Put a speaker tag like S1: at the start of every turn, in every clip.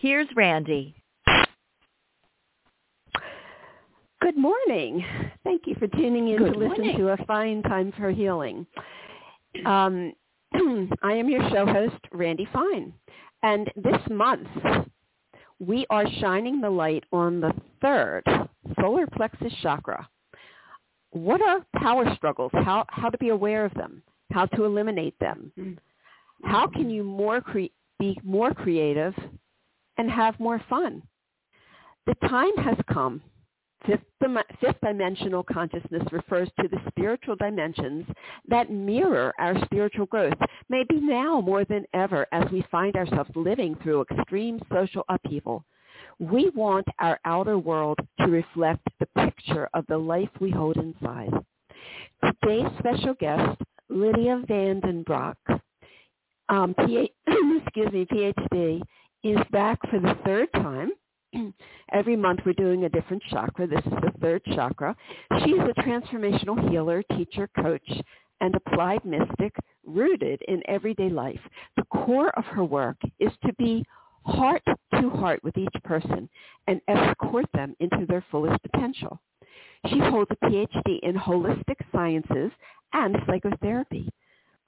S1: here's Randy.
S2: Good morning. Thank you for tuning in
S3: Good
S2: to listen
S3: morning.
S2: to A Fine Time for Healing. Um, I am your show host, Randy Fine. And this month, we are shining the light on the third solar plexus chakra. What are power struggles? How, how to be aware of them? How to eliminate them? How can you more cre- be more creative and have more fun? The time has come Fifth, fifth dimensional consciousness refers to the spiritual dimensions that mirror our spiritual growth, maybe now more than ever as we find ourselves living through extreme social upheaval. We want our outer world to reflect the picture of the life we hold inside. Today's special guest, Lydia Van den Broeck, um, P- excuse me, PhD, is back for the third time Every month we're doing a different chakra. This is the third chakra. She is a transformational healer, teacher, coach, and applied mystic rooted in everyday life. The core of her work is to be heart to heart with each person and escort them into their fullest potential. She holds a PhD in holistic sciences and psychotherapy.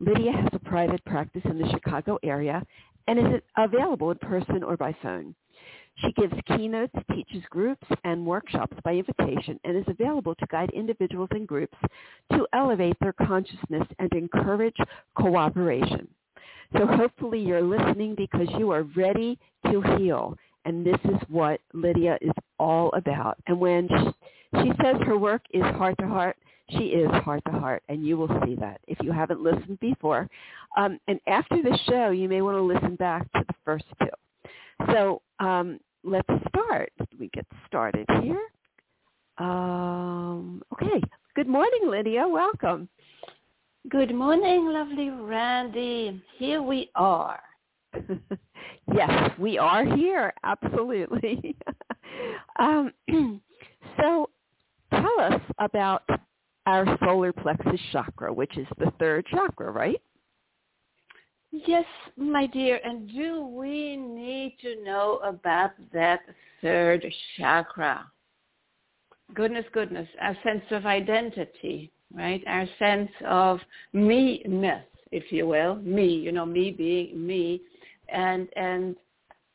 S2: Lydia has a private practice in the Chicago area and is available in person or by phone. She gives keynotes, teaches groups and workshops by invitation, and is available to guide individuals and groups to elevate their consciousness and encourage cooperation. So hopefully you're listening because you are ready to heal. And this is what Lydia is all about. And when she, she says her work is heart to heart, she is heart to heart, and you will see that if you haven't listened before. Um, and after the show, you may want to listen back to the first two. So um, let's start. We get started here. Um, okay. Good morning, Lydia. Welcome.
S3: Good morning, lovely Randy. Here we are.
S2: yes, we are here. Absolutely. um, so tell us about our solar plexus chakra, which is the third chakra, right?
S3: Yes, my dear. And do we need to know about that third chakra? Goodness, goodness, our sense of identity, right? Our sense of me-ness, if you will, me, you know, me being me, and and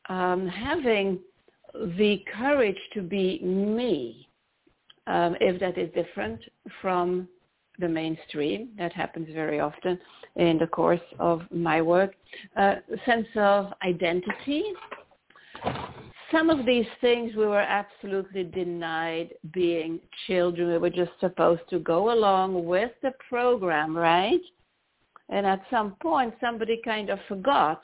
S3: um, having the courage to be me, um, if that is different from the mainstream. That happens very often in the course of my work. Uh, sense of identity. Some of these things we were absolutely denied being children. We were just supposed to go along with the program, right? And at some point, somebody kind of forgot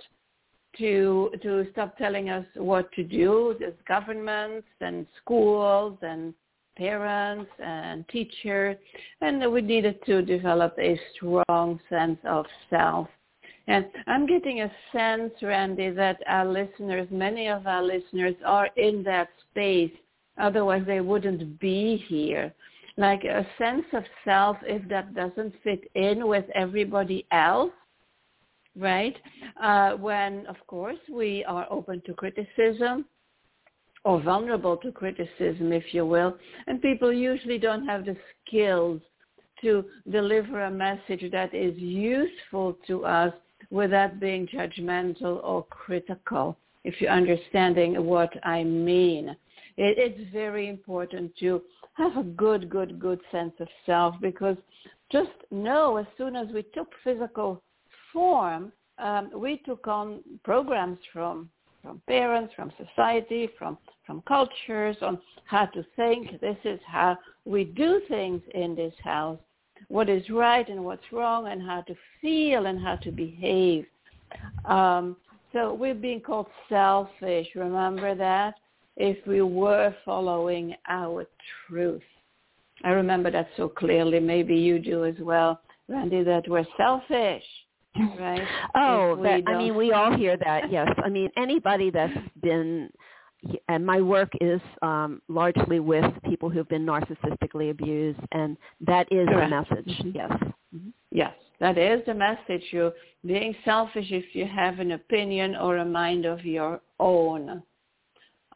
S3: to to stop telling us what to do. There's governments and schools and parents and teachers, and we needed to develop a strong sense of self. And I'm getting a sense, Randy, that our listeners, many of our listeners are in that space. Otherwise, they wouldn't be here. Like a sense of self, if that doesn't fit in with everybody else, right? Uh, when, of course, we are open to criticism, or vulnerable to criticism, if you will. And people usually don't have the skills to deliver a message that is useful to us without being judgmental or critical, if you're understanding what I mean. It, it's very important to have a good, good, good sense of self because just know as soon as we took physical form, um, we took on programs from from parents, from society, from, from cultures on how to think. This is how we do things in this house, what is right and what's wrong and how to feel and how to behave. Um, So we're being called selfish. Remember that? If we were following our truth. I remember that so clearly. Maybe you do as well, Randy, that we're selfish. Right?
S2: Oh, that, I mean, we all hear that. Yes. I mean, anybody that's been and my work is um, largely with people who've been narcissistically abused, and that is Correct. the message. Mm-hmm. Yes.
S3: Mm-hmm. Yes, that is the message. You're being selfish if you have an opinion or a mind of your own,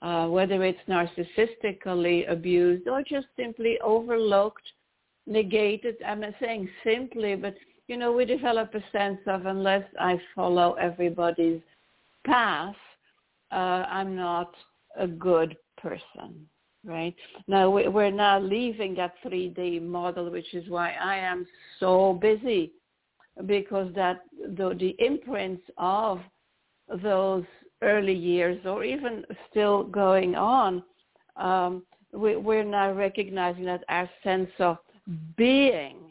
S3: uh, whether it's narcissistically abused or just simply overlooked, negated. I'm not saying simply, but you know, we develop a sense of unless I follow everybody's path, uh, I'm not a good person, right? Now we're now leaving that 3D model, which is why I am so busy because that the, the imprints of those early years or even still going on, um, we, we're now recognizing that our sense of being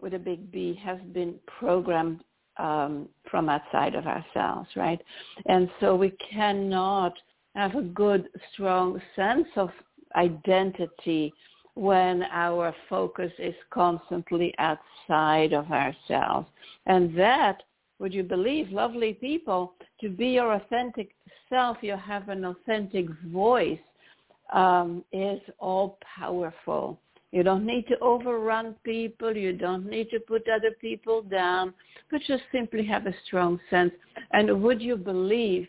S3: with a big B has been programmed um, from outside of ourselves, right? And so we cannot have a good, strong sense of identity when our focus is constantly outside of ourselves. And that, would you believe, lovely people, to be your authentic self, you have an authentic voice, um, is all powerful. You don't need to overrun people. You don't need to put other people down, but just simply have a strong sense. And would you believe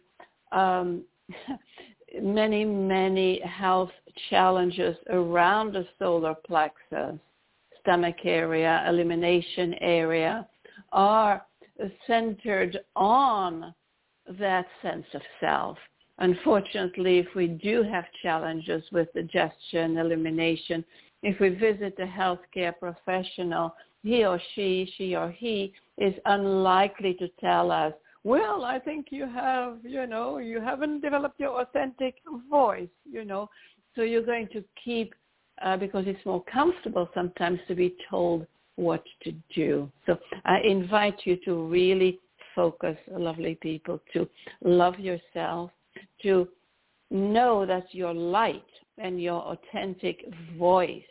S3: um, many, many health challenges around the solar plexus, stomach area, elimination area, are centered on that sense of self. Unfortunately, if we do have challenges with digestion, elimination, if we visit a healthcare professional, he or she, she or he is unlikely to tell us well, I think you have, you know, you haven't developed your authentic voice, you know. So you're going to keep, uh, because it's more comfortable sometimes to be told what to do. So I invite you to really focus, lovely people, to love yourself, to know that your light and your authentic voice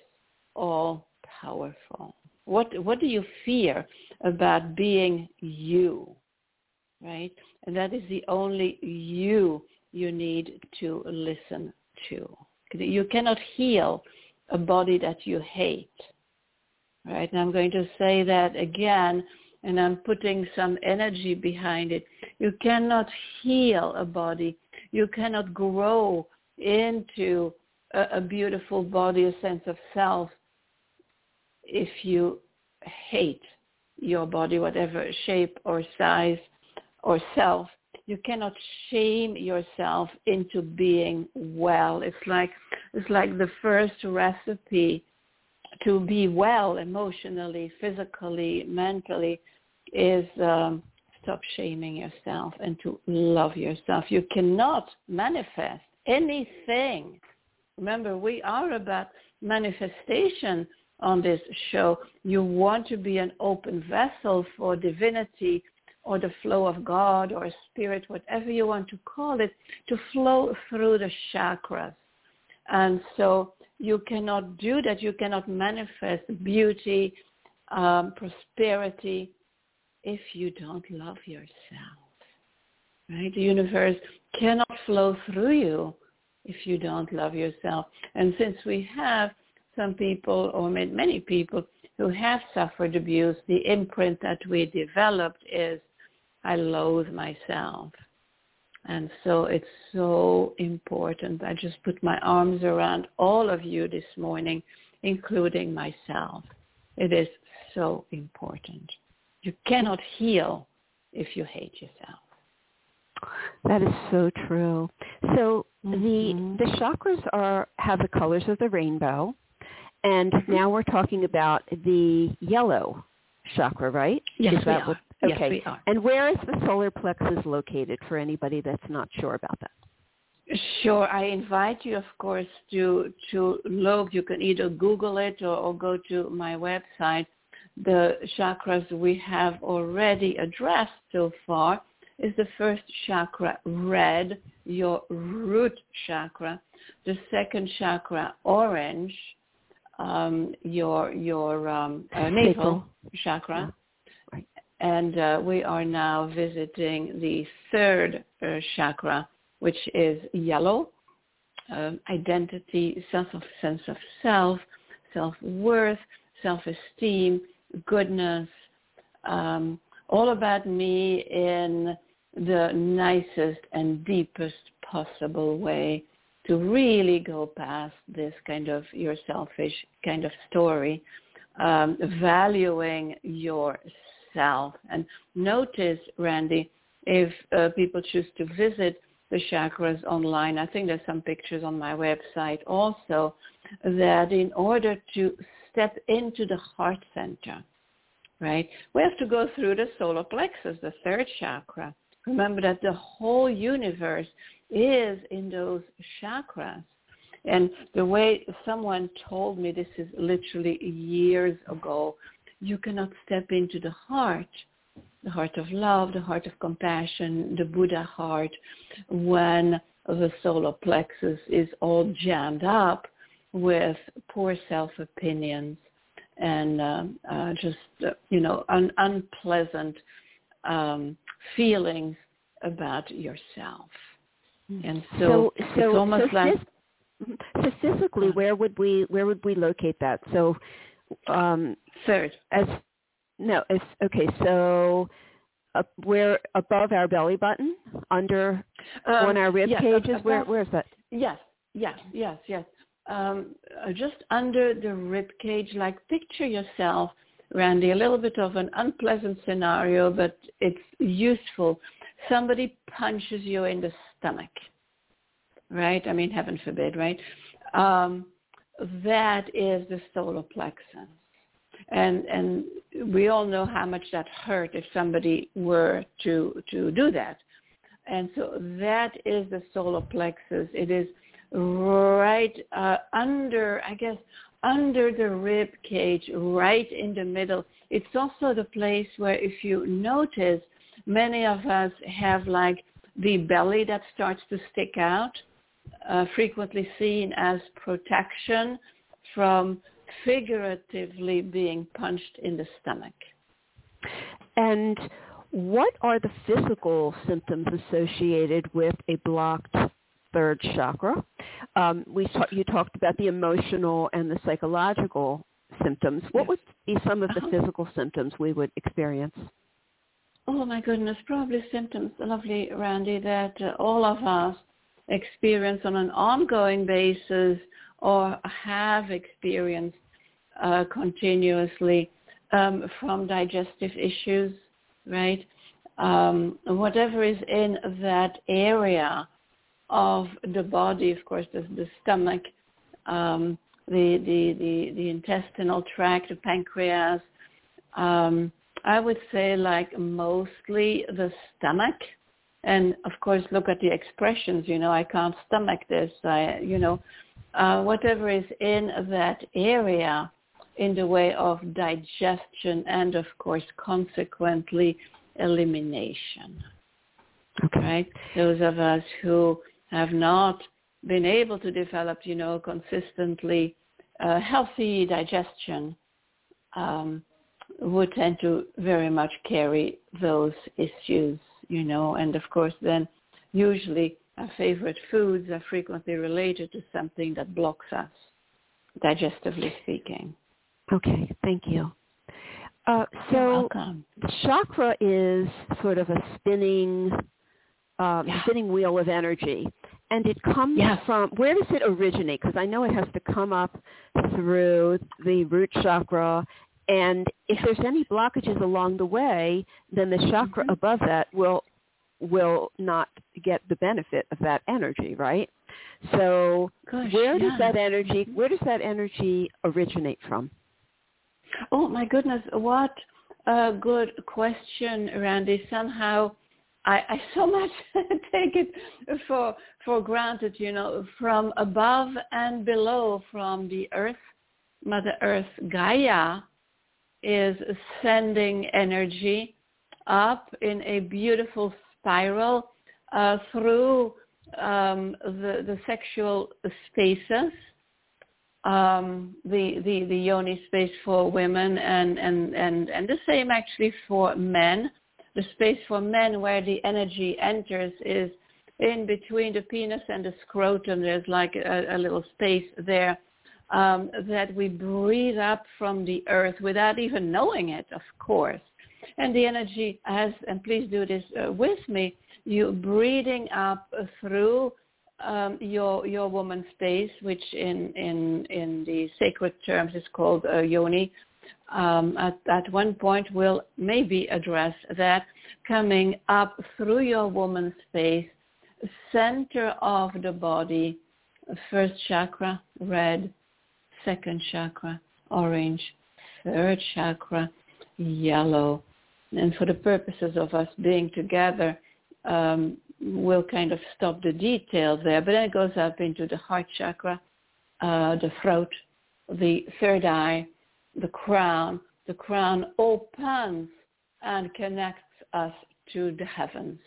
S3: all powerful. What what do you fear about being you? right? And that is the only you you need to listen to. You cannot heal a body that you hate, right? And I'm going to say that again, and I'm putting some energy behind it. You cannot heal a body. You cannot grow into a, a beautiful body, a sense of self, if you hate your body, whatever shape or size or self, you cannot shame yourself into being well. It's like it's like the first recipe to be well emotionally, physically, mentally is um, stop shaming yourself and to love yourself. You cannot manifest anything. Remember, we are about manifestation on this show. You want to be an open vessel for divinity or the flow of God or spirit, whatever you want to call it, to flow through the chakras. And so you cannot do that. You cannot manifest beauty, um, prosperity, if you don't love yourself. Right? The universe cannot flow through you if you don't love yourself. And since we have some people, or many people, who have suffered abuse, the imprint that we developed is I loathe myself. And so it's so important. I just put my arms around all of you this morning, including myself. It is so important. You cannot heal if you hate yourself.
S2: That is so true. So mm-hmm. the the chakras are have the colors of the rainbow, and mm-hmm. now we're talking about the yellow chakra, right?
S3: Yes, is we are. What,
S2: okay.
S3: Yes, we are.
S2: And where is the solar plexus located for anybody that's not sure about that?
S3: Sure. I invite you, of course, to to look. You can either Google it or, or go to my website. The chakras we have already addressed so far is the first chakra red, your root chakra. The second chakra orange, um, your your um, uh, navel chakra.
S2: Yeah. Right.
S3: And uh, we are now visiting the third uh, chakra, which is yellow, um, identity, sense of sense of self, self-worth, self-esteem, goodness, um, all about me in the nicest and deepest possible way to really go past this kind of your selfish kind of story, um, valuing yourself. And notice, Randy, if uh, people choose to visit the chakras online, I think there's some pictures on my website also, that in order to step into the heart center, right, we have to go through the solar plexus, the third chakra. Remember that the whole universe is in those chakras. And the way someone told me, this is literally years ago, you cannot step into the heart, the heart of love, the heart of compassion, the Buddha heart, when the solar plexus is all jammed up with poor self-opinions and um, uh, just, uh, you know, un- unpleasant um, feelings about yourself. Hmm. And so,
S2: so,
S3: it's almost
S2: so
S3: like
S2: so physically, where would we where would we locate that? So, um,
S3: third
S2: as no, it's okay. So, uh, where above our belly button, under
S3: um,
S2: on our rib
S3: yes,
S2: cages,
S3: above,
S2: where where is that?
S3: Yes, yes, yes, yes. Um, uh, just under the rib cage, like picture yourself, Randy, a little bit of an unpleasant scenario, but it's useful somebody punches you in the stomach, right? I mean, heaven forbid, right? Um, that is the solar plexus. And, and we all know how much that hurt if somebody were to, to do that. And so that is the solar plexus. It is right uh, under, I guess, under the rib cage, right in the middle. It's also the place where if you notice many of us have like the belly that starts to stick out, uh, frequently seen as protection from figuratively being punched in the stomach.
S2: And what are the physical symptoms associated with a blocked third chakra? Um, we ta- you talked about the emotional and the psychological symptoms. What would be some of the
S3: uh-huh.
S2: physical symptoms we would experience?
S3: Oh my goodness, probably symptoms, lovely Randy, that uh, all of us experience on an ongoing basis or have experienced uh, continuously um, from digestive issues, right? Um, whatever is in that area of the body, of course, the, the stomach, um, the, the, the, the intestinal tract, the pancreas, um, I would say like mostly the stomach. And of course, look at the expressions. You know, I can't stomach this. I, you know, uh, whatever is in that area in the way of digestion and of course consequently elimination.
S2: Okay.
S3: Right? Those of us who have not been able to develop, you know, consistently uh, healthy digestion, um, would tend to very much carry those issues, you know, and of course then usually our favorite foods are frequently related to something that blocks us, digestively speaking.
S2: Okay, thank you. Uh, so chakra is sort of a spinning, um, yeah. spinning wheel of energy, and it comes from where does it originate? Because I know it has to come up through the root chakra and if there's any blockages along the way, then the chakra mm-hmm. above that will will not get the benefit of that energy, right? So
S3: Gosh,
S2: where
S3: yeah.
S2: does that energy where does that energy originate from?
S3: Oh my goodness, what a good question, Randy. Somehow I, I so much take it for for granted, you know, from above and below, from the earth, Mother Earth, Gaia, is sending energy up in a beautiful spiral uh, through um, the, the sexual spaces, um, the, the, the yoni space for women and, and, and, and the same actually for men. The space for men where the energy enters is in between the penis and the scrotum. There's like a, a little space there um, that we breathe up from the earth without even knowing it, of course. And the energy has, and please do this uh, with me, you breathing up through um, your your woman space, which in in in the sacred terms is called uh, yoni. Um, at at one point, we'll maybe address that coming up through your woman's space, center of the body, first chakra red, second chakra orange, third chakra yellow, and for the purposes of us being together um, we'll kind of stop the details there, but then it goes up into the heart chakra, uh, the throat, the third eye, the crown. The crown opens and connects us to the heavens,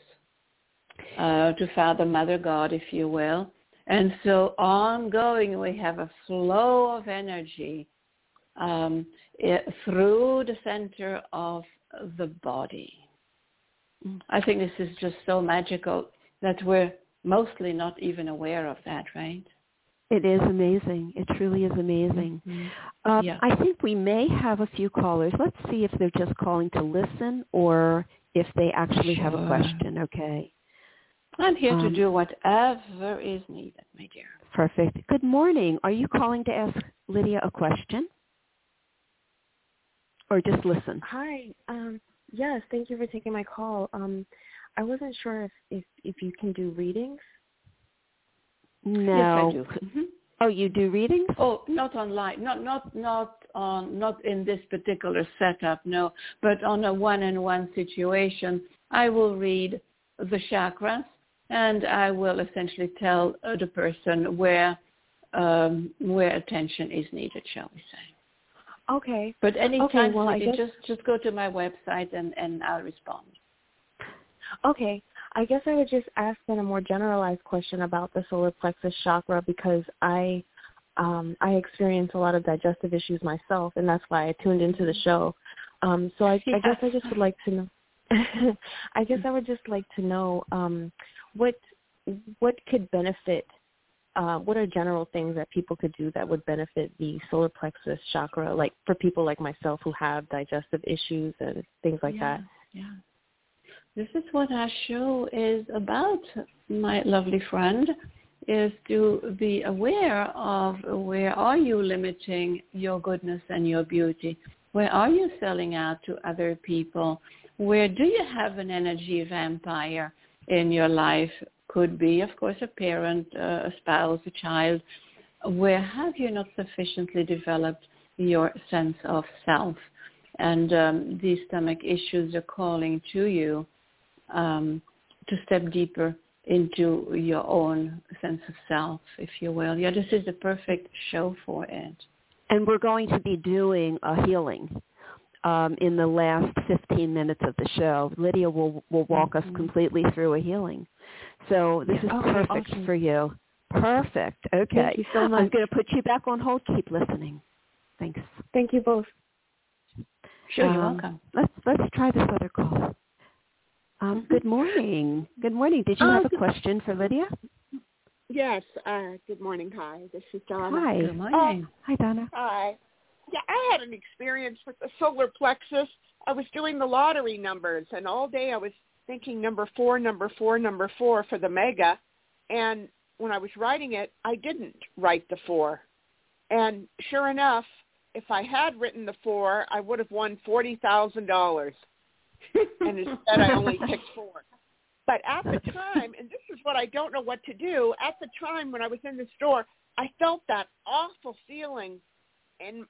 S3: uh, to Father, Mother, God, if you will. And so ongoing, we have a flow of energy um, it, through the center of the body. I think this is just so magical that we're mostly not even aware of that, right?
S2: It is amazing. It truly is amazing. Mm-hmm. Uh, yeah. I think we may have a few callers. Let's see if they're just calling to listen or if they actually sure. have a question. Okay.
S3: I'm here um, to do whatever is needed, my dear.
S2: Perfect. Good morning. Are you calling to ask Lydia a question? Or just listen?
S4: Hi. Um, Yes, thank you for taking my call. Um, I wasn't sure if, if, if you can do readings.
S2: No.
S3: Yes, I do.
S2: Mm-hmm. Oh, you do readings?
S3: Oh, not online. Not not not on not in this particular setup, no. But on a one-on-one situation, I will read the chakras and I will essentially tell the person where um, where attention is needed, shall we say.
S4: Okay.
S3: But anytime,
S4: okay, well, I guess...
S3: just just go to my website and and I'll respond.
S4: Okay. I guess I would just ask then a more generalized question about the solar plexus chakra because I um, I experience a lot of digestive issues myself, and that's why I tuned into the show. Um, so I, I guess I just would like to know. I guess I would just like to know um, what what could benefit uh, what are general things that people could do that would benefit the solar plexus chakra, like for people like myself who have digestive issues and things like
S3: yeah,
S4: that?
S3: Yeah. This is what our show is about, my lovely friend, is to be aware of where are you limiting your goodness and your beauty? Where are you selling out to other people? Where do you have an energy vampire in your life could be, of course, a parent, uh, a spouse, a child. Where have you not sufficiently developed your sense of self? And um, these stomach issues are calling to you um, to step deeper into your own sense of self, if you will. Yeah, this is the perfect show for it.
S2: And we're going to be doing a healing um, in the last 15 minutes of the show. Lydia will, will walk mm-hmm. us completely through a healing. So this is perfect awesome. for you. Perfect. Okay.
S4: Thank you so much.
S2: I'm going to put you back on hold. Keep listening. Thanks.
S4: Thank you both.
S3: Sure, um, you're welcome.
S2: Let's let's try this other call. Um, good morning. Good morning. Did you uh, have a question for Lydia?
S5: Yes. Uh, good morning. Hi. This is Donna.
S2: Hi.
S3: Good morning.
S2: Uh, hi, Donna.
S5: Hi. Yeah, I had an experience with the solar plexus. I was doing the lottery numbers, and all day I was thinking number four, number four, number four for the mega. And when I was writing it, I didn't write the four. And sure enough, if I had written the four, I would have won forty thousand dollars. And instead, I only picked four. But at the time, and this is what I don't know what to do. At the time when I was in the store, I felt that awful feeling in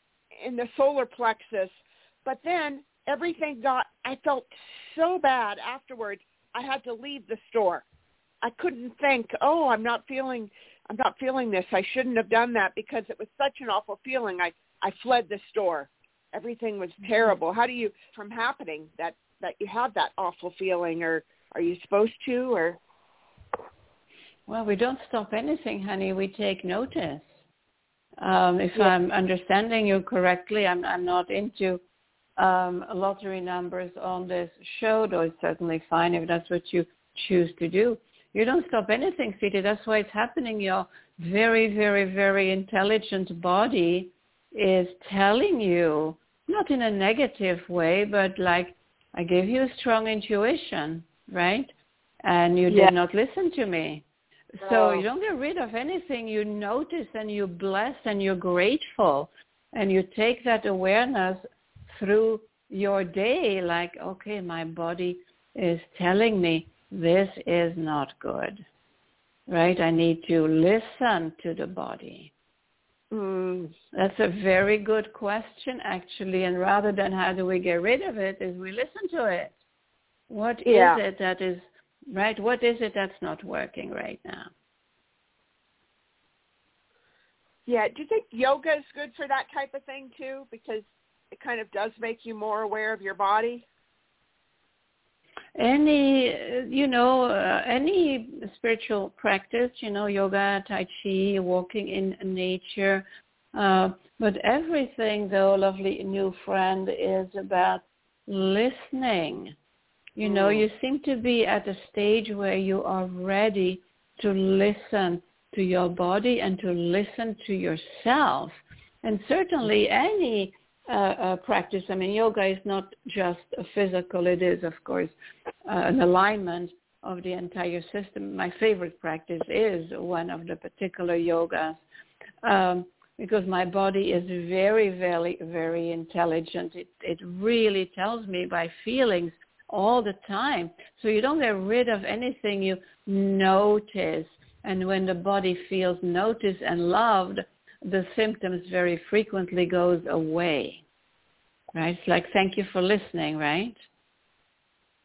S5: in the solar plexus. But then everything got, I felt so bad afterwards. I had to leave the store. I couldn't think, oh, I'm not feeling, I'm not feeling this. I shouldn't have done that because it was such an awful feeling. I, I fled the store. Everything was mm-hmm. terrible. How do you, from happening that, that you have that awful feeling or, Are you supposed to or?
S3: Well, we don't stop anything, honey. We take notice. Um, if
S5: Yeah.
S3: I'm understanding you correctly, I'm, I'm not into um, lottery numbers on this show, though it's certainly fine if that's what you choose to do. You don't stop anything, sweetie. That's why it's happening. Your very, very, very intelligent body is telling you, not in a negative way, but like, I gave you a strong intuition, right? And you
S5: Yeah.
S3: did not listen to me. So
S5: Oh.
S3: you don't get rid of anything. You notice and you bless and you're grateful. And you take that awareness through your day like, okay, my body is telling me this is not good. Right? I need to listen to the body.
S5: Mm,
S3: That's a very good question, actually. And rather than how do we get rid of it, is we listen to it. What is
S5: Yeah.
S3: it that is right? What is it that's not working right now?
S5: yeah. Do you think yoga is good for that type of thing too? Because it kind of does make you more aware of your body.
S3: Any, uh, you know, uh, any spiritual practice, you know, yoga, tai chi, walking in nature, uh, but everything, though, lovely new friend, is about listening. You know,
S5: Mm.
S3: you seem to be at a stage where you are ready to listen to your body and to listen to yourself. And certainly any uh, uh, practice, I mean, yoga is not just physical, it is, of course, uh, an alignment of the entire system. My favorite practice is one of the particular yogas um, because my body is very, very, very intelligent. It, it really tells me by feelings all the time. So you don't get rid of anything you notice. And when the body feels noticed and loved, the symptoms very frequently goes away. Right? It's like, thank you for listening, right?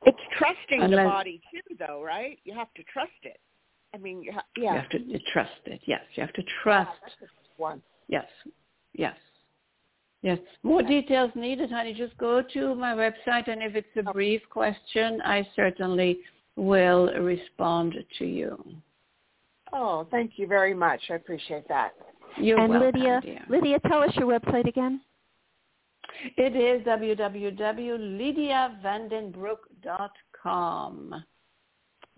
S5: It's trusting the body too, though, right? You have to trust it. I mean, you ha- yeah.
S3: You have to you trust it. Yes, you have to trust.
S5: Yeah, that's a good one.
S3: Yes, yes, yes. More details needed, honey. Just go to my website, and if it's a brief question, I certainly will respond to you.
S5: Oh, thank you very much. I appreciate that.
S3: You're
S2: and
S3: welcome,
S2: Lydia,
S3: dear.
S2: Lydia, tell us your website again.
S3: It is www.lydiavandenbroeck.com.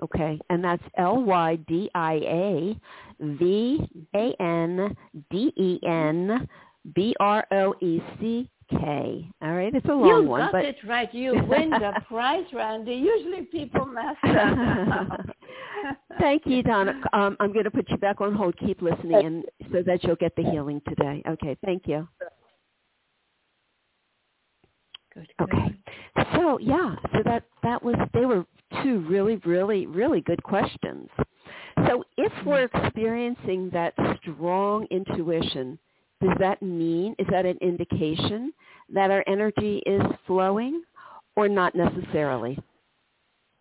S2: Okay, and that's L Y D I A V A N D E N B R O E C K. All right, it's a long
S3: you
S2: one,
S3: got
S2: but
S3: it right. You win the prize, Randy. Usually people mess up.
S2: Thank you, Donna. Um, I'm going to put you back on hold. Keep listening, and so that you'll get the healing today. Okay, thank you.
S3: Good, good.
S2: Okay, so yeah, so that that was they were two really, really, really good questions. So if we're experiencing that strong intuition, does that mean is that an indication that our energy is flowing, or not necessarily?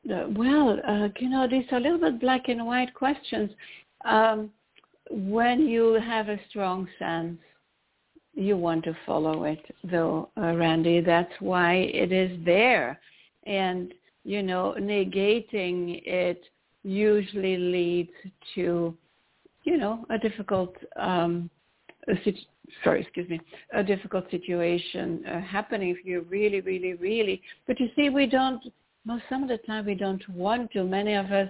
S3: Uh, well, uh, you know, these are a little bit black and white questions. Um, when you have a strong sense, you want to follow it, though, uh, Randy. That's why it is there. And, you know, negating it usually leads to, you know, a difficult, um, a sit- sorry, excuse me, a difficult situation uh, happening if you really, really, really. But you see, we don't most some of the time we don't want to. Many of us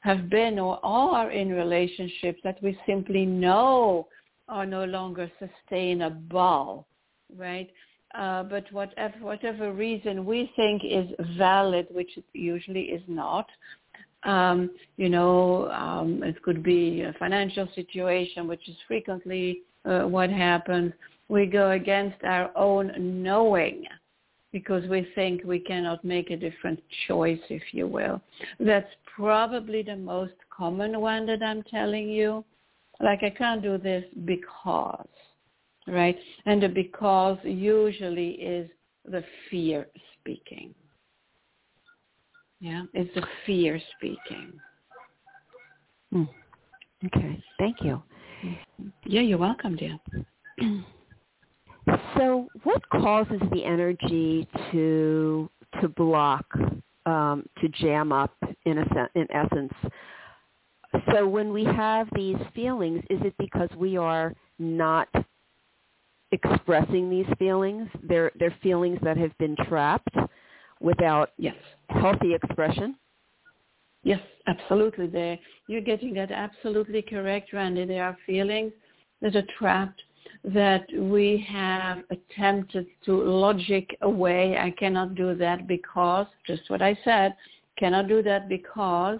S3: have been or are in relationships that we simply know are no longer sustainable, right? Uh, but whatever whatever reason we think is valid, which usually is not. Um, you know, um, it could be a financial situation, which is frequently uh, what happens. We go against our own knowing because we think we cannot make a different choice, if you will. That's probably the most common one that I'm telling you. Like I can't do this because, right? And the because usually is the fear speaking. Yeah, it's the fear speaking.
S2: Hmm. Okay, thank you.
S3: Yeah, you're welcome, dear.
S2: So, what causes the energy to to block, um, to jam up in a in essence. So when we have these feelings, is it because we are not expressing these feelings? They're they're feelings that have been trapped without
S3: yes.
S2: healthy expression.
S3: Yes, absolutely. There, you're getting that absolutely correct, Randy. There are feelings that are trapped that we have attempted to logic away. I cannot do that because, just what I said, cannot do that because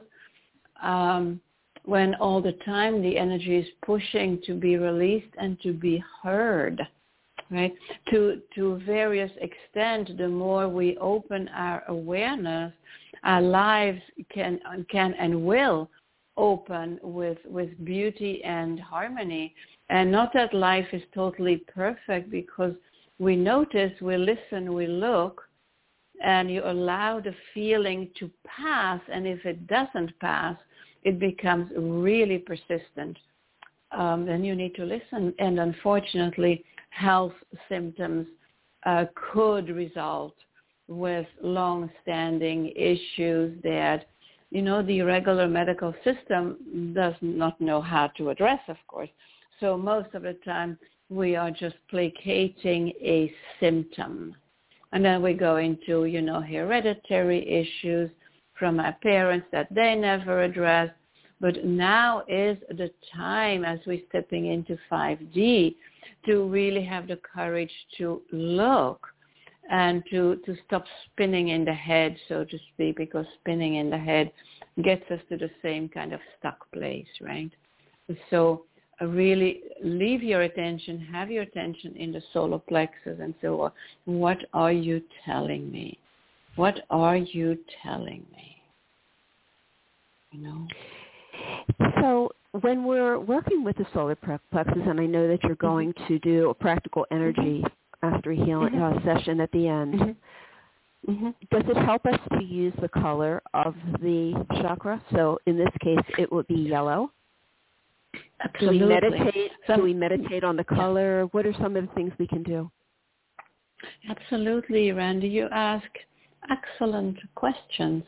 S3: um, when all the time the energy is pushing to be released and to be heard, right? To to various extent, the more we open our awareness, our lives can can and will open with with beauty and harmony. And not that life is totally perfect because we notice, we listen, we look, and you allow the feeling to pass. And if it doesn't pass, it becomes really persistent. Um, then you need to listen. And unfortunately, health symptoms uh, could result with long-standing issues that, you know, the regular medical system does not know how to address, of course. So most of the time we are just placating a symptom. And then we go into, you know, hereditary issues from our parents that they never addressed. But now is the time as we're stepping into 5D to really have the courage to look and to, to stop spinning in the head, so to speak, because spinning in the head gets us to the same kind of stuck place, right? So uh, really leave your attention, have your attention in the solar plexus and so on. What are you telling me? What are you telling me? You know?
S2: So when we're working with the solar plexus, and I know that you're mm-hmm. going to do a practical energy. After a healing mm-hmm. uh, session at the end, mm-hmm. mm-hmm. does it help us to use the color of the chakra? So in this case, it would be yellow.
S3: Absolutely.
S2: Do we meditate? do we meditate on the color? Yeah. What are some of the things we can do?
S3: Absolutely, Randy. You ask excellent questions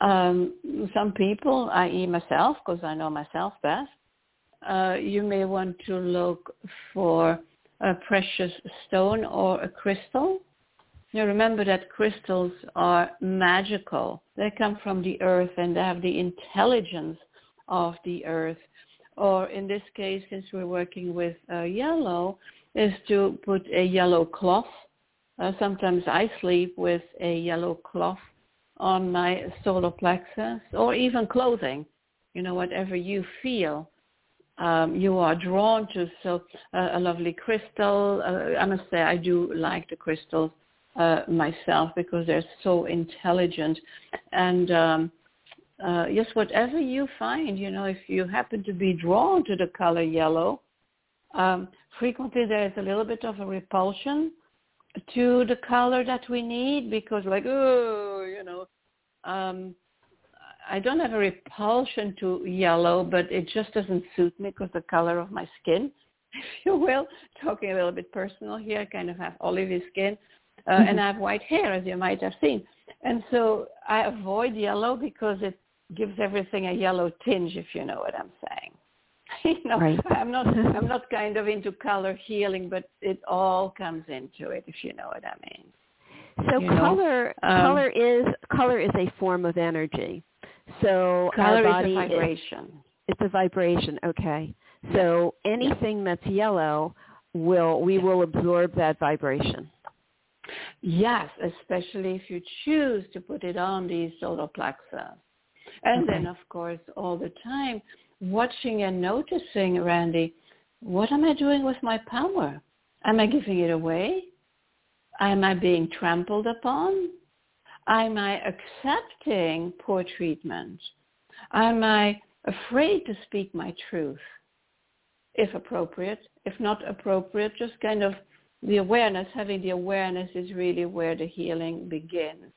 S3: um, some people, i.e. myself, because I know myself best, uh, you may want to look for a precious stone or a crystal. Now remember that crystals are magical. They come from the earth and they have the intelligence of the earth. Or in this case, since we're working with uh, yellow, is to put a yellow cloth. Uh, sometimes I sleep with a yellow cloth on my solar plexus or even clothing, you know, whatever you feel um, you are drawn to. So uh, a lovely crystal, uh, I must say I do like the crystals uh, myself because they're so intelligent. And um, uh, yes, whatever you find, you know, if you happen to be drawn to the color yellow, um, frequently there is a little bit of a repulsion to the color that we need because like oh you know um I don't have a repulsion to yellow, but it just doesn't suit me because the color of my skin, if you will. Talking a little bit personal here, I kind of have olivey skin, uh, mm-hmm. and I have white hair, as you might have seen. And so I avoid yellow because it gives everything a yellow tinge, if you know what I'm saying. you know, right. I'm not I'm not kind of into color healing, but it all comes into it, if you know what I mean.
S2: So you color um, color is color is a form of energy. So
S3: color
S2: our body
S3: is a vibration.
S2: Is, it's a vibration. Okay. So anything that's yellow will we will absorb that vibration.
S3: Yes, especially if you choose to put it on the solar plexus. And okay. then, of course, all the time, watching and noticing, Randy, what am I doing with my power? Am I giving it away? Am I being trampled upon? Am I accepting poor treatment? Am I afraid to speak my truth? If appropriate. If not appropriate, just kind of the awareness, having the awareness is really where the healing begins.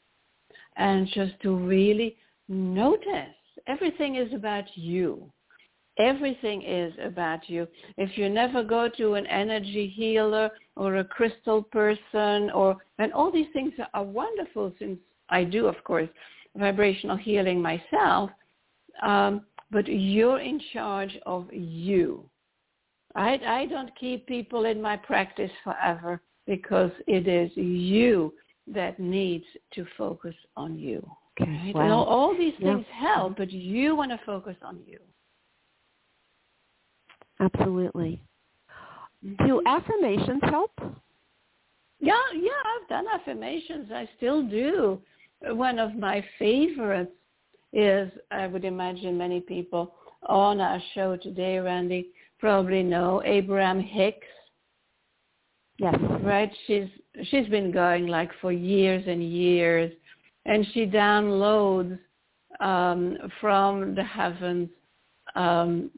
S3: And just to really notice. Everything is about you. Everything is about you. If you never go to an energy healer or a crystal person or and all these things are wonderful since I do of course vibrational healing myself, um, but you're in charge of you. I, I don't keep people in my practice forever because it is you that needs to focus on you.
S2: Okay. Wow.
S3: And all, all these things
S2: Yeah.
S3: help, but you want to focus on you.
S2: Absolutely.
S3: Mm-hmm.
S2: Do affirmations help?
S3: Yeah, yeah, I've done affirmations. I still do. One of my favorites is, I would imagine many people on our show today, Randi, probably know Abraham Hicks,
S2: Yes.
S3: right? She's she's been going like for years and years, and she downloads um, from the heavens um,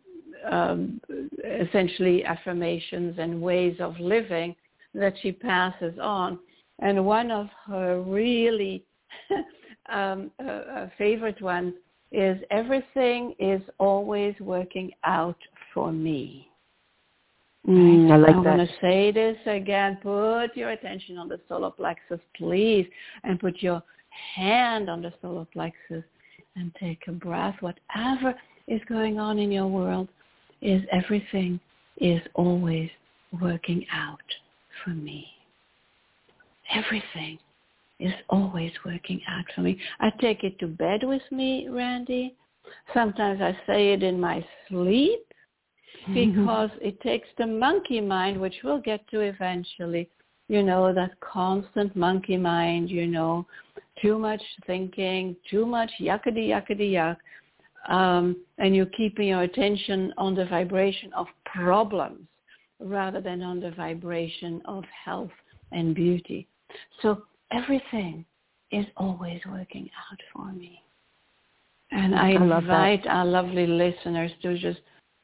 S3: um, essentially affirmations and ways of living that she passes on. And one of her really um, uh, uh, favorite one is everything is always working out for me.
S2: Mm, I like
S3: I'm
S2: that.
S3: going to say this again. Put your attention on the solar plexus, please, and put your hand on the solar plexus and take a breath. Whatever is going on in your world is everything is always working out for me. Everything is always working out for me. I take it to bed with me, Randi. Sometimes I say it in my sleep because it takes the monkey mind, which we'll get to eventually, you know, that constant monkey mind, you know, too much thinking, too much yuckity yuckity yuck, um, and you're keeping your attention on the vibration of problems rather than on the vibration of health and beauty. So everything is always working out for me. And I,
S2: I
S3: invite our lovely listeners to just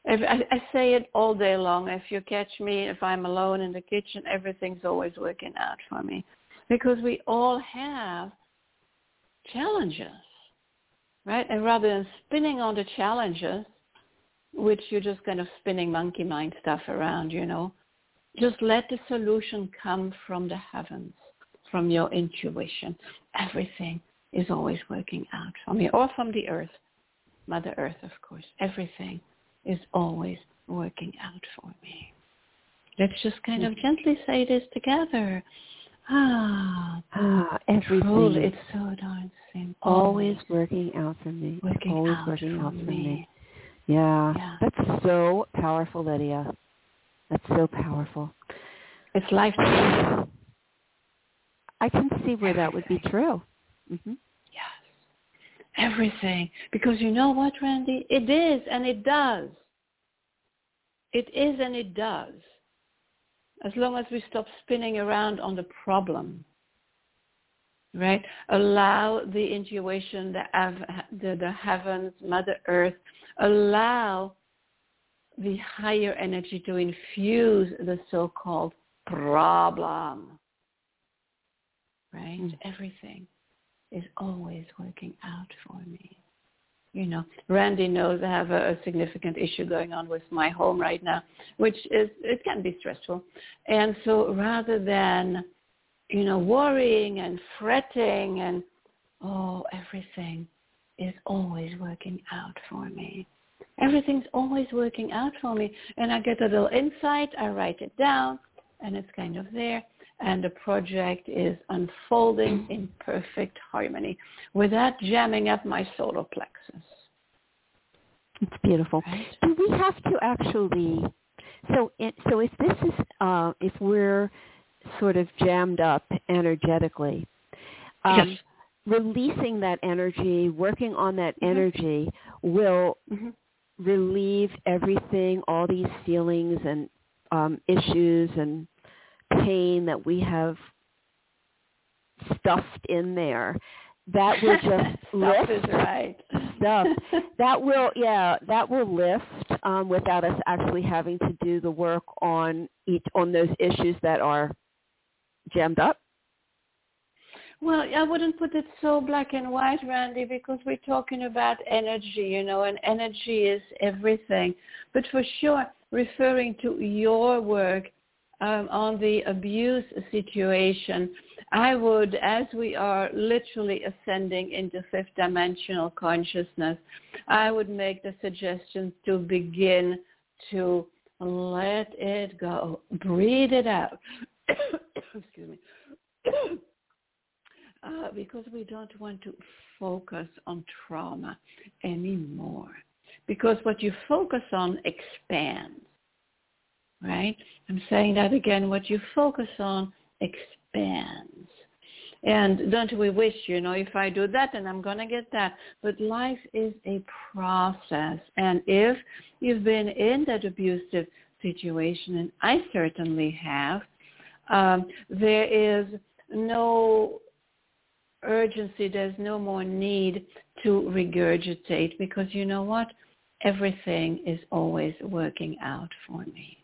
S3: if, I, I say it all day long. If you catch me, if I'm alone in the kitchen, everything's always working out for me. Because we all have challenges, right? And rather than spinning on the challenges, which you're just kind of spinning monkey mind stuff around, you know, just let the solution come from the heavens, from your intuition. Everything is always working out for me, or from the earth, Mother Earth, of course. Everything is always working out for me. Let's just kind of gently say this together. Ah,
S2: Ah,
S3: truly,
S2: everything
S3: it's so darn simple.
S2: always working out for me.
S3: working
S2: always
S3: out
S2: working
S3: for
S2: out for
S3: me.
S2: me. Yeah.
S3: Yeah.
S2: That's so powerful, Lydia. That's so powerful.
S3: It's life changing.
S2: I can see where that would be true. hmm
S3: Yes. Everything. Because you know what, Randi? It is and it does. It is and it does. As long as we stop spinning around on the problem. Right? Allow the intuition, the, av- the, the heavens, Mother Earth, allow the higher energy to infuse the so-called problem. Right?
S2: Mm.
S3: Everything is always working out for me. You know, Randi knows I have a, a significant issue going on with my home right now, which is, it can be stressful. And so rather than, you know, worrying and fretting and, oh, everything is always working out for me. Everything's always working out for me. And I get a little insight, I write it down, and it's kind of there and the project is unfolding in perfect harmony without jamming up my solar plexus.
S2: It's beautiful.
S3: Right?
S2: Do we have to actually? So, it, so if this is, uh, if we're sort of jammed up energetically, um,
S3: Yes.
S2: releasing that energy, working on that
S3: Mhm.
S2: energy, will
S3: Mhm.
S2: relieve everything, all these feelings and um, issues and pain that we have stuffed in there. That will just lift
S3: is right.
S2: stuff. That will, yeah, that will lift um, without us actually having to do the work on each on those issues that are jammed up.
S3: Well, I wouldn't put it so black and white, Randi, because we're talking about energy, you know, and energy is everything. But for sure, referring to your work, um, on the abuse situation, I would, as we are literally ascending into fifth dimensional consciousness, I would make the suggestion to begin to let it go. Breathe it out. Excuse me. uh, because we don't want to focus on trauma anymore. Because what you focus on expands, right? I'm saying that again. What you focus on expands. And don't we wish, you know, if I do that, then I'm going to get that. But life is a process. And if you've been in that abusive situation, and I certainly have, um, there is no urgency, there's no more need to regurgitate because you know what? Everything is always working out for me.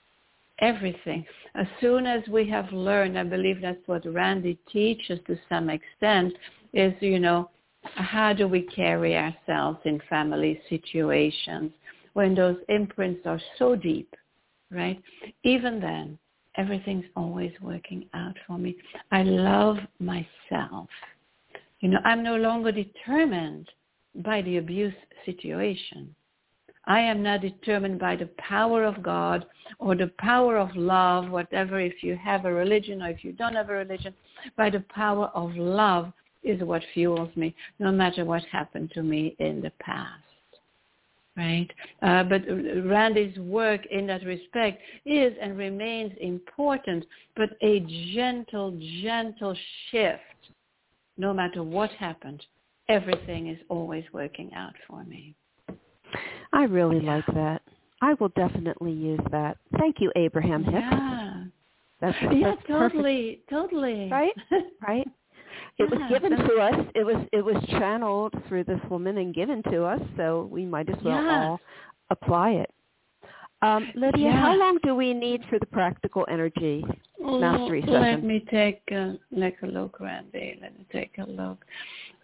S3: Everything. As soon as we have learned, I believe that's what Randi teaches to some extent, is, you know, how do we carry ourselves in family situations when those imprints are so deep, right? Even then, everything's always working out for me. I love myself. You know, I'm no longer determined by the abuse situation. I am not determined by the power of God or the power of love, whatever, if you have a religion or if you don't have a religion, by the power of love is what fuels me, no matter what happened to me in the past. Right? Uh, but Randi's work in that respect is and remains important, but a gentle, gentle shift no matter what happened, everything is always working out for me.
S2: I really yeah. like that. I will definitely use that. Thank you, Abraham Hicks.
S3: Yeah.
S2: That's,
S3: yeah,
S2: that's
S3: totally, perfect. totally.
S2: Right, right. It yeah, was given to us. It was it was channeled through this woman and given to us, so we might as well
S3: yeah.
S2: all apply it. Um, Lydia,
S3: yeah.
S2: how long do we need for the practical energy mastery session?
S3: Let me take a, like a look, Randi. Let me take a look.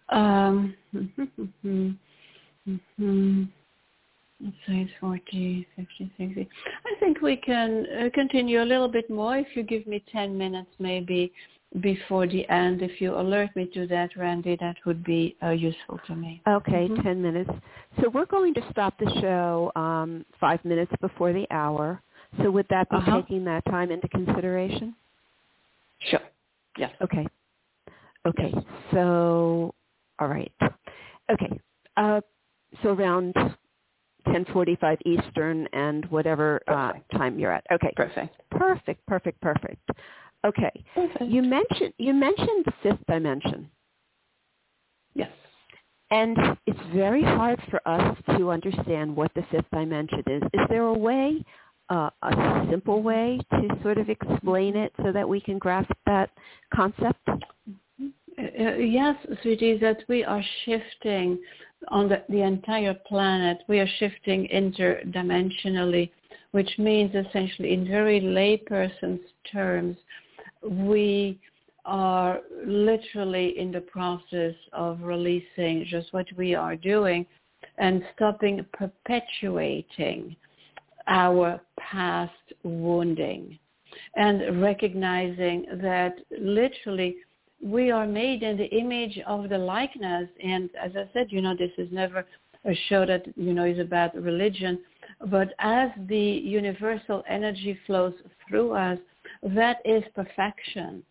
S3: Um, let's say it's 40, 50, 60. I think we can uh, continue a little bit more if you give me 10 minutes maybe before the end. If you alert me to that, Randi, that would be uh, useful to me.
S2: Okay,
S3: mm-hmm.
S2: 10 minutes. So we're going to stop the show um, five minutes before the hour. So would that be
S3: uh-huh.
S2: taking that time into consideration?
S3: Sure. Yes.
S2: Okay. Okay. So, all right. Okay. Uh, so around 10:45 Eastern and whatever uh, time you're at. Okay.
S3: Perfect.
S2: Perfect. Perfect. Perfect. Okay.
S3: Perfect.
S2: You mentioned you mentioned the fifth dimension.
S3: Yes.
S2: And it's very hard for us to understand what the fifth dimension is. Is there a way, uh, a simple way to sort of explain it so that we can grasp that concept?
S3: Uh, uh yes, sweetie, that we are shifting on the, the entire planet. We are shifting interdimensionally, which means essentially in very layperson's terms, we are literally in the process of releasing just what we are doing and stopping perpetuating our past wounding and recognizing that literally we are made in the image of the likeness and as I said, you know, this is never a show that, you know, is about religion, but as the universal energy flows through us, that is perfection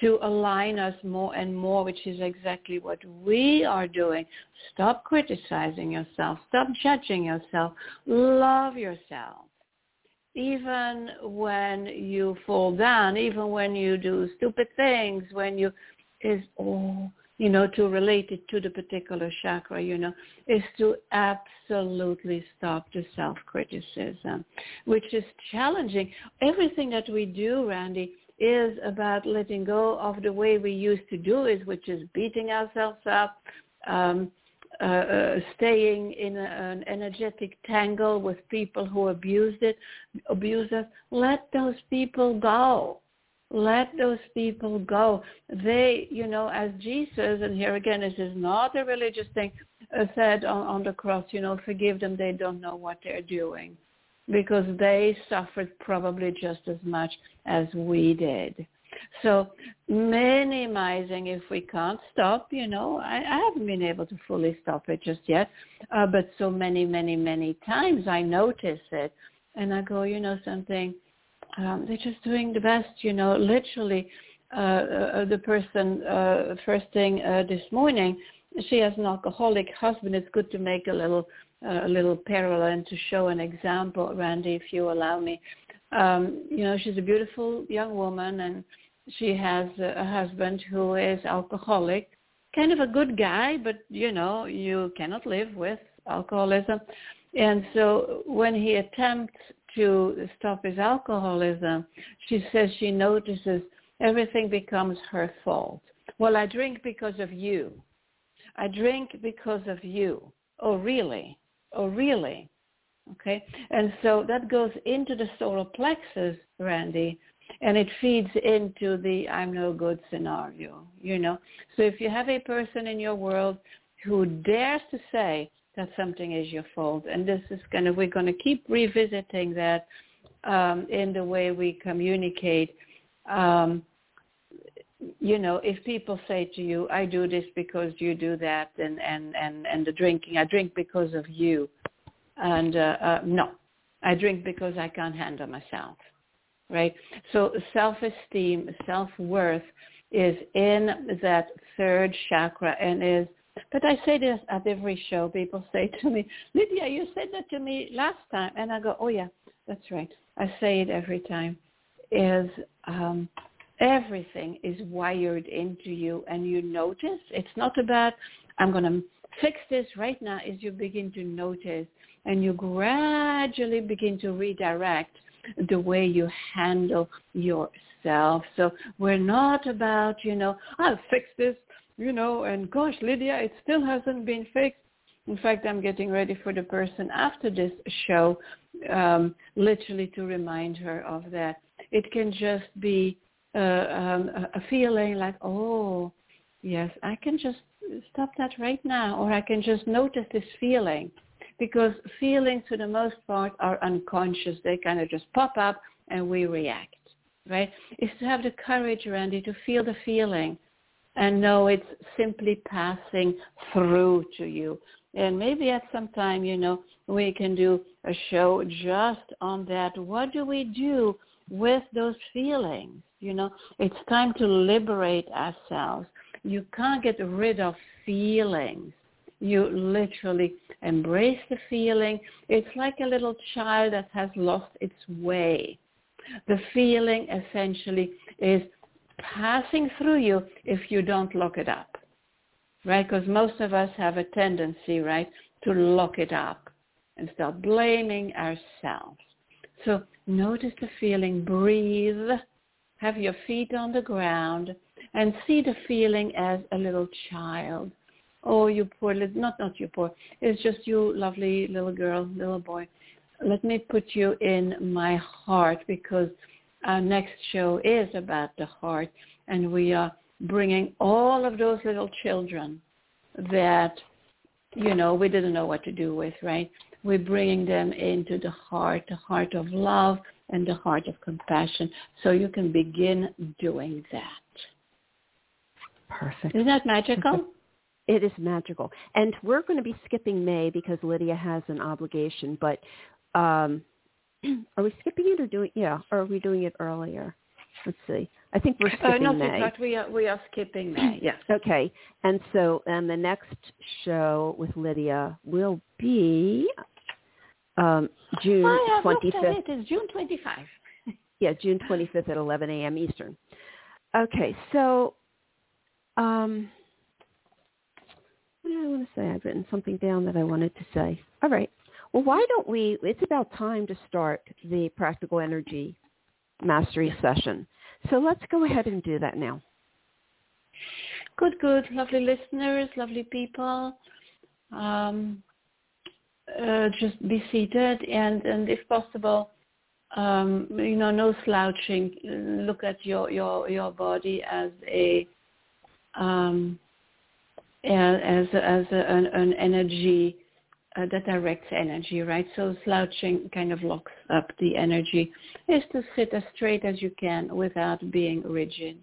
S3: to align us more and more, which is exactly what we are doing. Stop criticizing yourself. Stop judging yourself. Love yourself. Even when you fall down, even when you do stupid things, when you is all you know, to relate it to the particular chakra, you know, is to absolutely stop the self-criticism, which is challenging. Everything that we do, Randi, is about letting go of the way we used to do it, which is beating ourselves up, um, uh, uh, staying in a, an energetic tangle with people who abused it, abuse us. Let those people go let those people go. They, you know, as Jesus, and here again, this is not a religious thing, uh, said on, on the cross, you know, forgive them, they don't know what they're doing. because they suffered probably just as much as we did. So minimizing if we can't stop, you know, I, I haven't been able to fully stop it just yet, uh, but so many, many, many times I notice it and I go, you know something, um, they're just doing the best, you know, literally uh, uh, the person uh, first thing uh, this morning, she has an alcoholic husband. It's good to make a little uh, a little parallel and to show an example, Randi, if you allow me. Um, you know, she's a beautiful young woman and she has a husband who is alcoholic, kind of a good guy, but you know, you cannot live with alcoholism. And so when he attempts to stop his alcoholism, she says she notices everything becomes her fault. Well, I drink because of you. I drink because of you. Oh, really? Oh, really? Okay. And so that goes into the solar plexus, Randi, and it feeds into the I'm no good scenario, you know. So if you have a person in your world who dares to say that something is your fault, and this is kind of, we're going to keep revisiting that um, in the way we communicate. Um, you know, if people say to you, I do this because you do that, and, and, and, and the drinking, I drink because of you. And uh, uh, no, I drink because I can't handle myself, right? So self-esteem, self-worth is in that third chakra and is, but I say this at every show. People say to me, Lydia, you said that to me last time. And I go, oh yeah, that's right. I say it every time. Is um, everything is wired into you and you notice it's not about i'm going to fix this right now is you begin to notice and you gradually begin to redirect the way you handle yourself. So we're not about you know i'll fix this you know and gosh lydia it still hasn't been fixed. In fact i'm getting ready for the person after this show um, literally to remind her of that. It can just be uh, um, a feeling like, oh, yes, I can just stop that right now, or I can just notice this feeling. Because feelings, for the most part, are unconscious. They kind of just pop up and we react, right? Is to have the courage, Randi, to feel the feeling and know it's simply passing through to you. And maybe at some time, you know, we can do a show just on that. What do we do with those feelings? You know, it's time to liberate ourselves. You can't get rid of feelings. You literally embrace the feeling. It's like a little child that has lost its way. The feeling essentially is passing through you if you don't lock it up, right? Because most of us have a tendency, right, to lock it up and start blaming ourselves. So notice the feeling, breathe, have your feet on the ground and see the feeling as a little child. Oh, you poor little, not, not you poor, it's just you lovely little girl, little boy. Let me put you in my heart because our next show is about the heart and we are bringing all of those little children that, you know, we didn't know what to do with, right? We're bringing them into the heart, the heart of love, and the heart of compassion. So you can begin doing that.
S2: Perfect.
S3: Isn't that magical?
S2: It is magical. And we're going to be skipping May because Lydia has an obligation, but um, are we skipping it or doing, yeah, or are we doing it earlier? Let's see. I think we're skipping
S3: uh, no,
S2: May.
S3: we are, we are skipping May, yes.
S2: Okay. And so, and the next show with Lydia will be um, June
S3: oh,
S2: 25th.
S3: It is June 25.
S2: yeah, June 25th at 11 a.m. Eastern. Okay, so um, what do I want to say? I've written something down that I wanted to say. All right. Well, why don't we? It's about time to start the practical energy mastery session. So let's go ahead and do that now.
S3: Good, good. Lovely listeners, lovely people. Um, uh, just be seated and, and if possible, um, you know, no slouching. Look at your, your, your body as a, um, as, as, a, an, an energy uh, that directs energy, right? So slouching kind of locks up the energy is to sit as straight as you can without being rigid,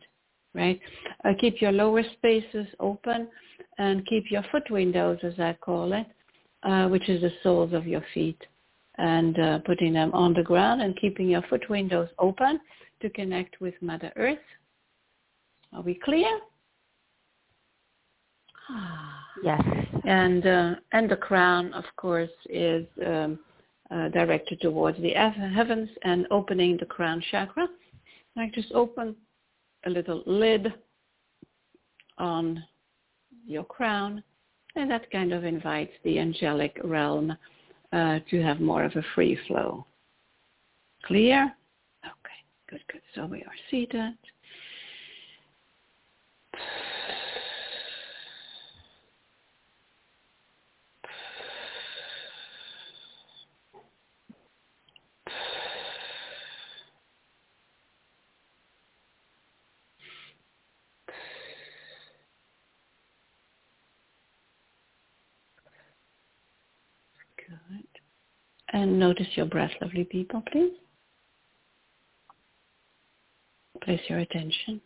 S3: right? Uh, keep your lower spaces open and keep your foot windows, as I call it, uh, which is the soles of your feet, and uh, putting them on the ground and keeping your foot windows open to connect with Mother Earth. Are we clear?
S2: Yes.
S3: And uh, and the crown, of course, is um, uh, directed towards the heavens and opening the crown chakra. Like just open a little lid on your crown, and that kind of invites the angelic realm uh, to have more of a free flow. Clear? Okay, good, good. So we are seated. And notice your breath, lovely people, please. Place your attention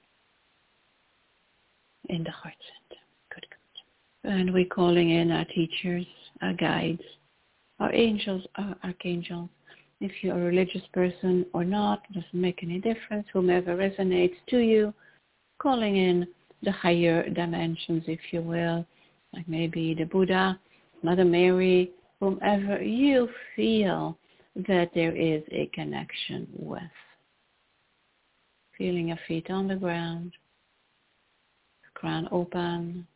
S3: in the heart center. Good, good. And we're calling in our teachers, our guides, our angels, our archangels. If you're a religious person or not, doesn't make any difference. Whomever resonates to you, calling in the higher dimensions, if you will, like maybe the Buddha, Mother Mary, whomever you feel that there is a connection with. Feeling your feet on the ground, crown open.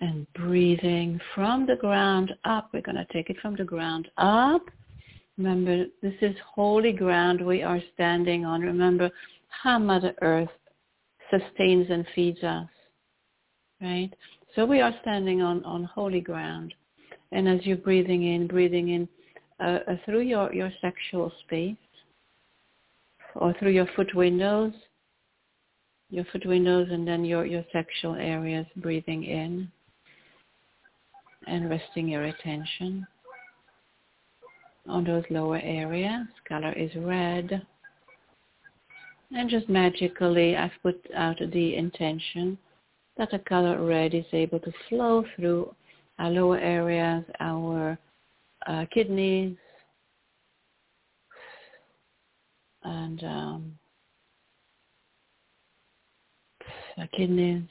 S3: And breathing from the ground up. We're going to take it from the ground up. Remember, this is holy ground we are standing on. Remember how Mother Earth sustains and feeds us, right? So we are standing on, on holy ground. And as you're breathing in, breathing in uh, uh, through your, your sexual space or through your foot windows, your foot windows and then your, your sexual areas, breathing in and resting your attention on those lower areas. Color is red. And just magically, I've put out the intention that the color red is able to flow through our lower areas, our uh, kidneys, and um, our kidneys,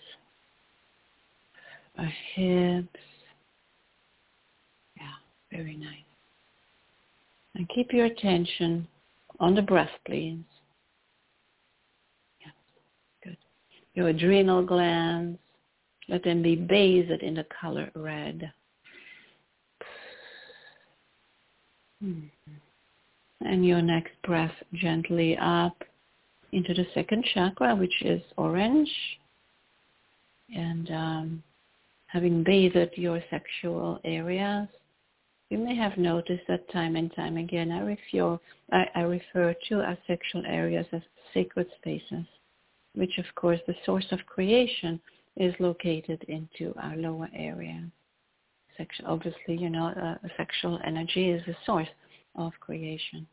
S3: our hips. Yeah, very nice. And keep your attention on the breath, please. Your adrenal glands. Let them be bathed in the color red. And your next breath gently up into the second chakra, which is orange. And um, having bathed your sexual areas, you may have noticed that time and time again I refer, I, I refer to our sexual areas as sacred spaces which of course the source of creation is located into our lower area. Obviously, you know, uh, sexual energy is the source of creation.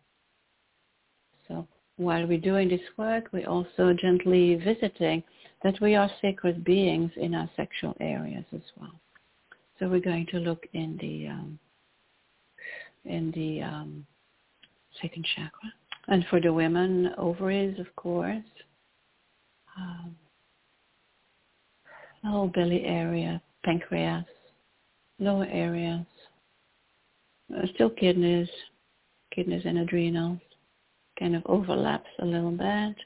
S3: So while we're doing this work, we're also gently visiting that we are sacred beings in our sexual areas as well. So we're going to look in the um, in the um, second chakra, and for the women, ovaries, of course, um, whole belly area, pancreas, lower areas, uh, still kidneys, kidneys and adrenals, kind of overlaps a little bit.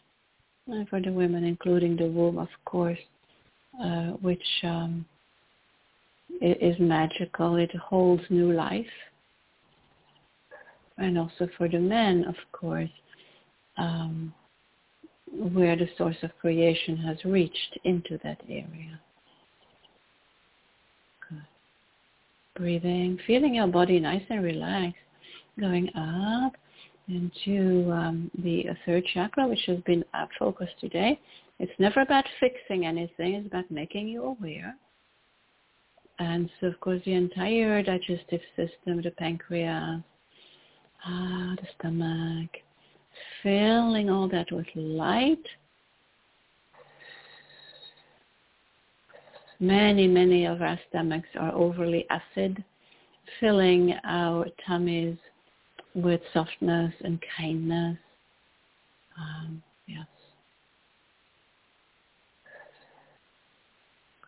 S3: And for the women, including the womb, of course, uh, which um, is magical. It holds new life. And also for the men, of course, um, where the source of creation has reached into that area. Good. Breathing, feeling your body nice and relaxed, going up into um, the third chakra, which has been our focus today. It's never about fixing anything. It's about making you aware. And so, of course, the entire digestive system, the pancreas, ah, the stomach, filling all that with light. Many, many of our stomachs are overly acid, filling our tummies with softness and kindness. Um, yes.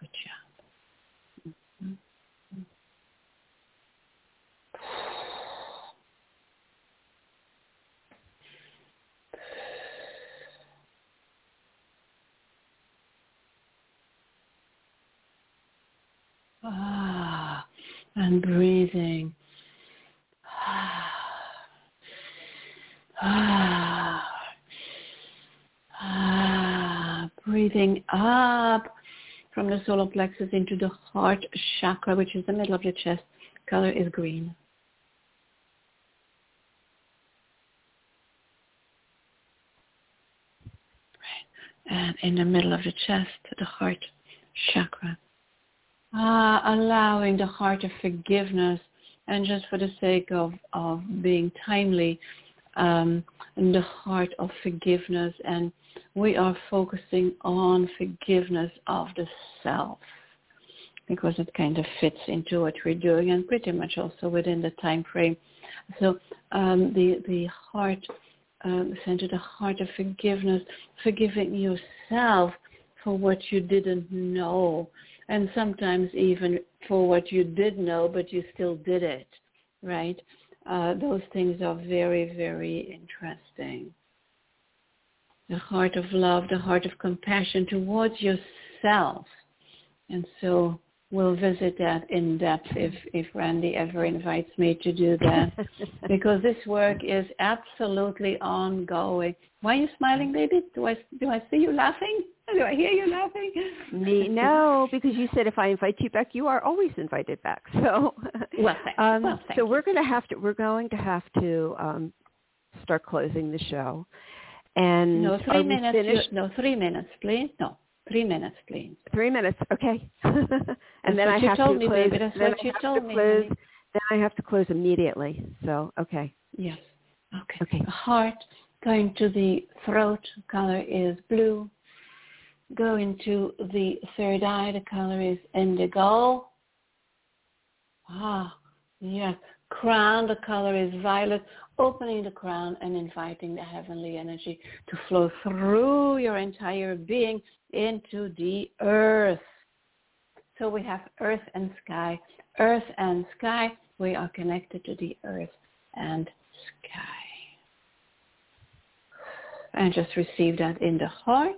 S3: Good job. Ah, and breathing. Ah. Ah, ah, breathing up from the solar plexus into the heart chakra, which is the middle of the chest. Color is green. And in the middle of the chest, the heart chakra. Ah, allowing the heart of forgiveness and just for the sake of, of being timely, um, the heart of forgiveness. And we are focusing on forgiveness of the self because it kind of fits into what we're doing and pretty much also within the time frame. So um, the, the heart, um, center the heart of forgiveness, forgiving yourself for what you didn't know and sometimes even for what you did know but you still did it, right? uh, those things are very, very interesting. The heart of love, the heart of compassion towards yourself. And so we'll visit that in depth if, if Randi ever invites me to do that. because this work is absolutely ongoing. Why are you smiling, baby? Do I, do I see you laughing? Do I hear you laughing?
S2: Me, no, because you said if I invite you back, you are always invited back. So,
S3: well.
S2: Um,
S3: well,
S2: so we're going to have to we're going to have to um, start closing the show. And
S3: no three minutes. No three minutes, please. No three minutes, please.
S2: Three minutes, okay. and
S3: That's
S2: then I have
S3: told
S2: to
S3: me,
S2: close.
S3: baby. That's
S2: then
S3: what
S2: I
S3: you
S2: have
S3: told
S2: to
S3: me,
S2: Close, then I have to close immediately. So okay.
S3: Yes. Okay.
S2: Okay.
S3: The heart going to the throat color is blue. Go into the third eye. The color is indigo. Ah, yes. Crown. The color is violet. Opening the crown and inviting the heavenly energy to flow through your entire being into the earth. So we have earth and sky. Earth and sky. We are connected to the earth and sky. And just receive that in the heart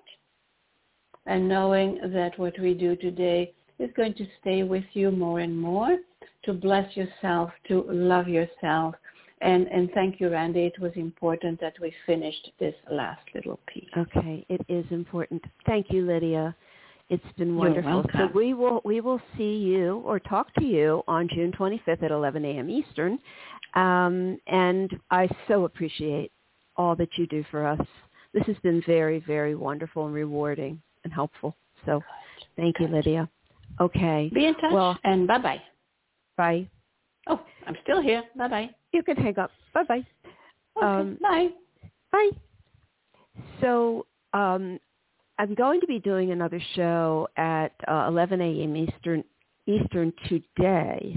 S3: and knowing that what we do today is going to stay with you more and more to bless yourself, to love yourself. And, and thank you, Randi. It was important that we finished this last little piece.
S2: Okay, it is important. Thank you, Lydia. It's been
S3: You're
S2: wonderful. So we will we will see you or talk to you on June 25th at 11 a.m. Eastern. Um, and I so appreciate all that you do for us. This has been very, very wonderful and rewarding and helpful. So thank you, Lydia. Okay.
S3: Be in touch
S2: Well-
S3: and bye-bye.
S2: Bye.
S3: Oh, I'm still here. Bye-bye.
S2: You can hang up. Bye-bye.
S3: Okay,
S2: Um,
S3: bye.
S2: Bye. So um, I'm going to be doing another show at uh, 11 a.m. Eastern Eastern today,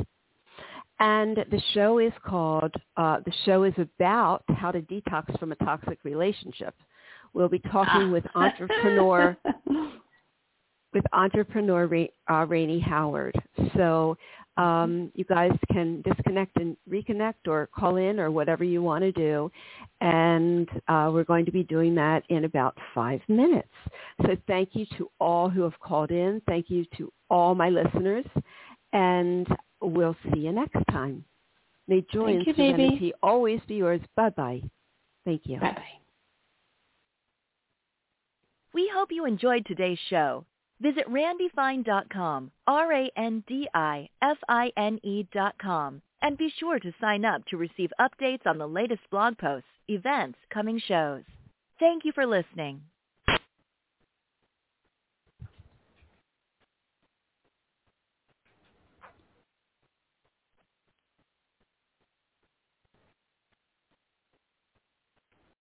S2: and the show is called. Uh, the show is about how to detox from a toxic relationship. We'll be talking with entrepreneur with entrepreneur Ra- uh, Rainey Howard. So um, you guys can disconnect and reconnect or call in or whatever you want to do. And uh, we're going to be doing that in about five minutes. So thank you to all who have called in. Thank you to all my listeners. And we'll see you next time. May joy
S3: Thank
S2: and
S3: you, baby.
S2: always be yours. Bye-bye. Thank you.
S3: Bye-bye.
S1: We hope you enjoyed today's show. Visit randifine.com, R-A-N-D-I-F-I-N-E dot com, And be sure to sign up to receive updates on the latest blog posts, events, coming shows. Thank you for listening.